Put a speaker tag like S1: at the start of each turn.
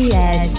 S1: Yes.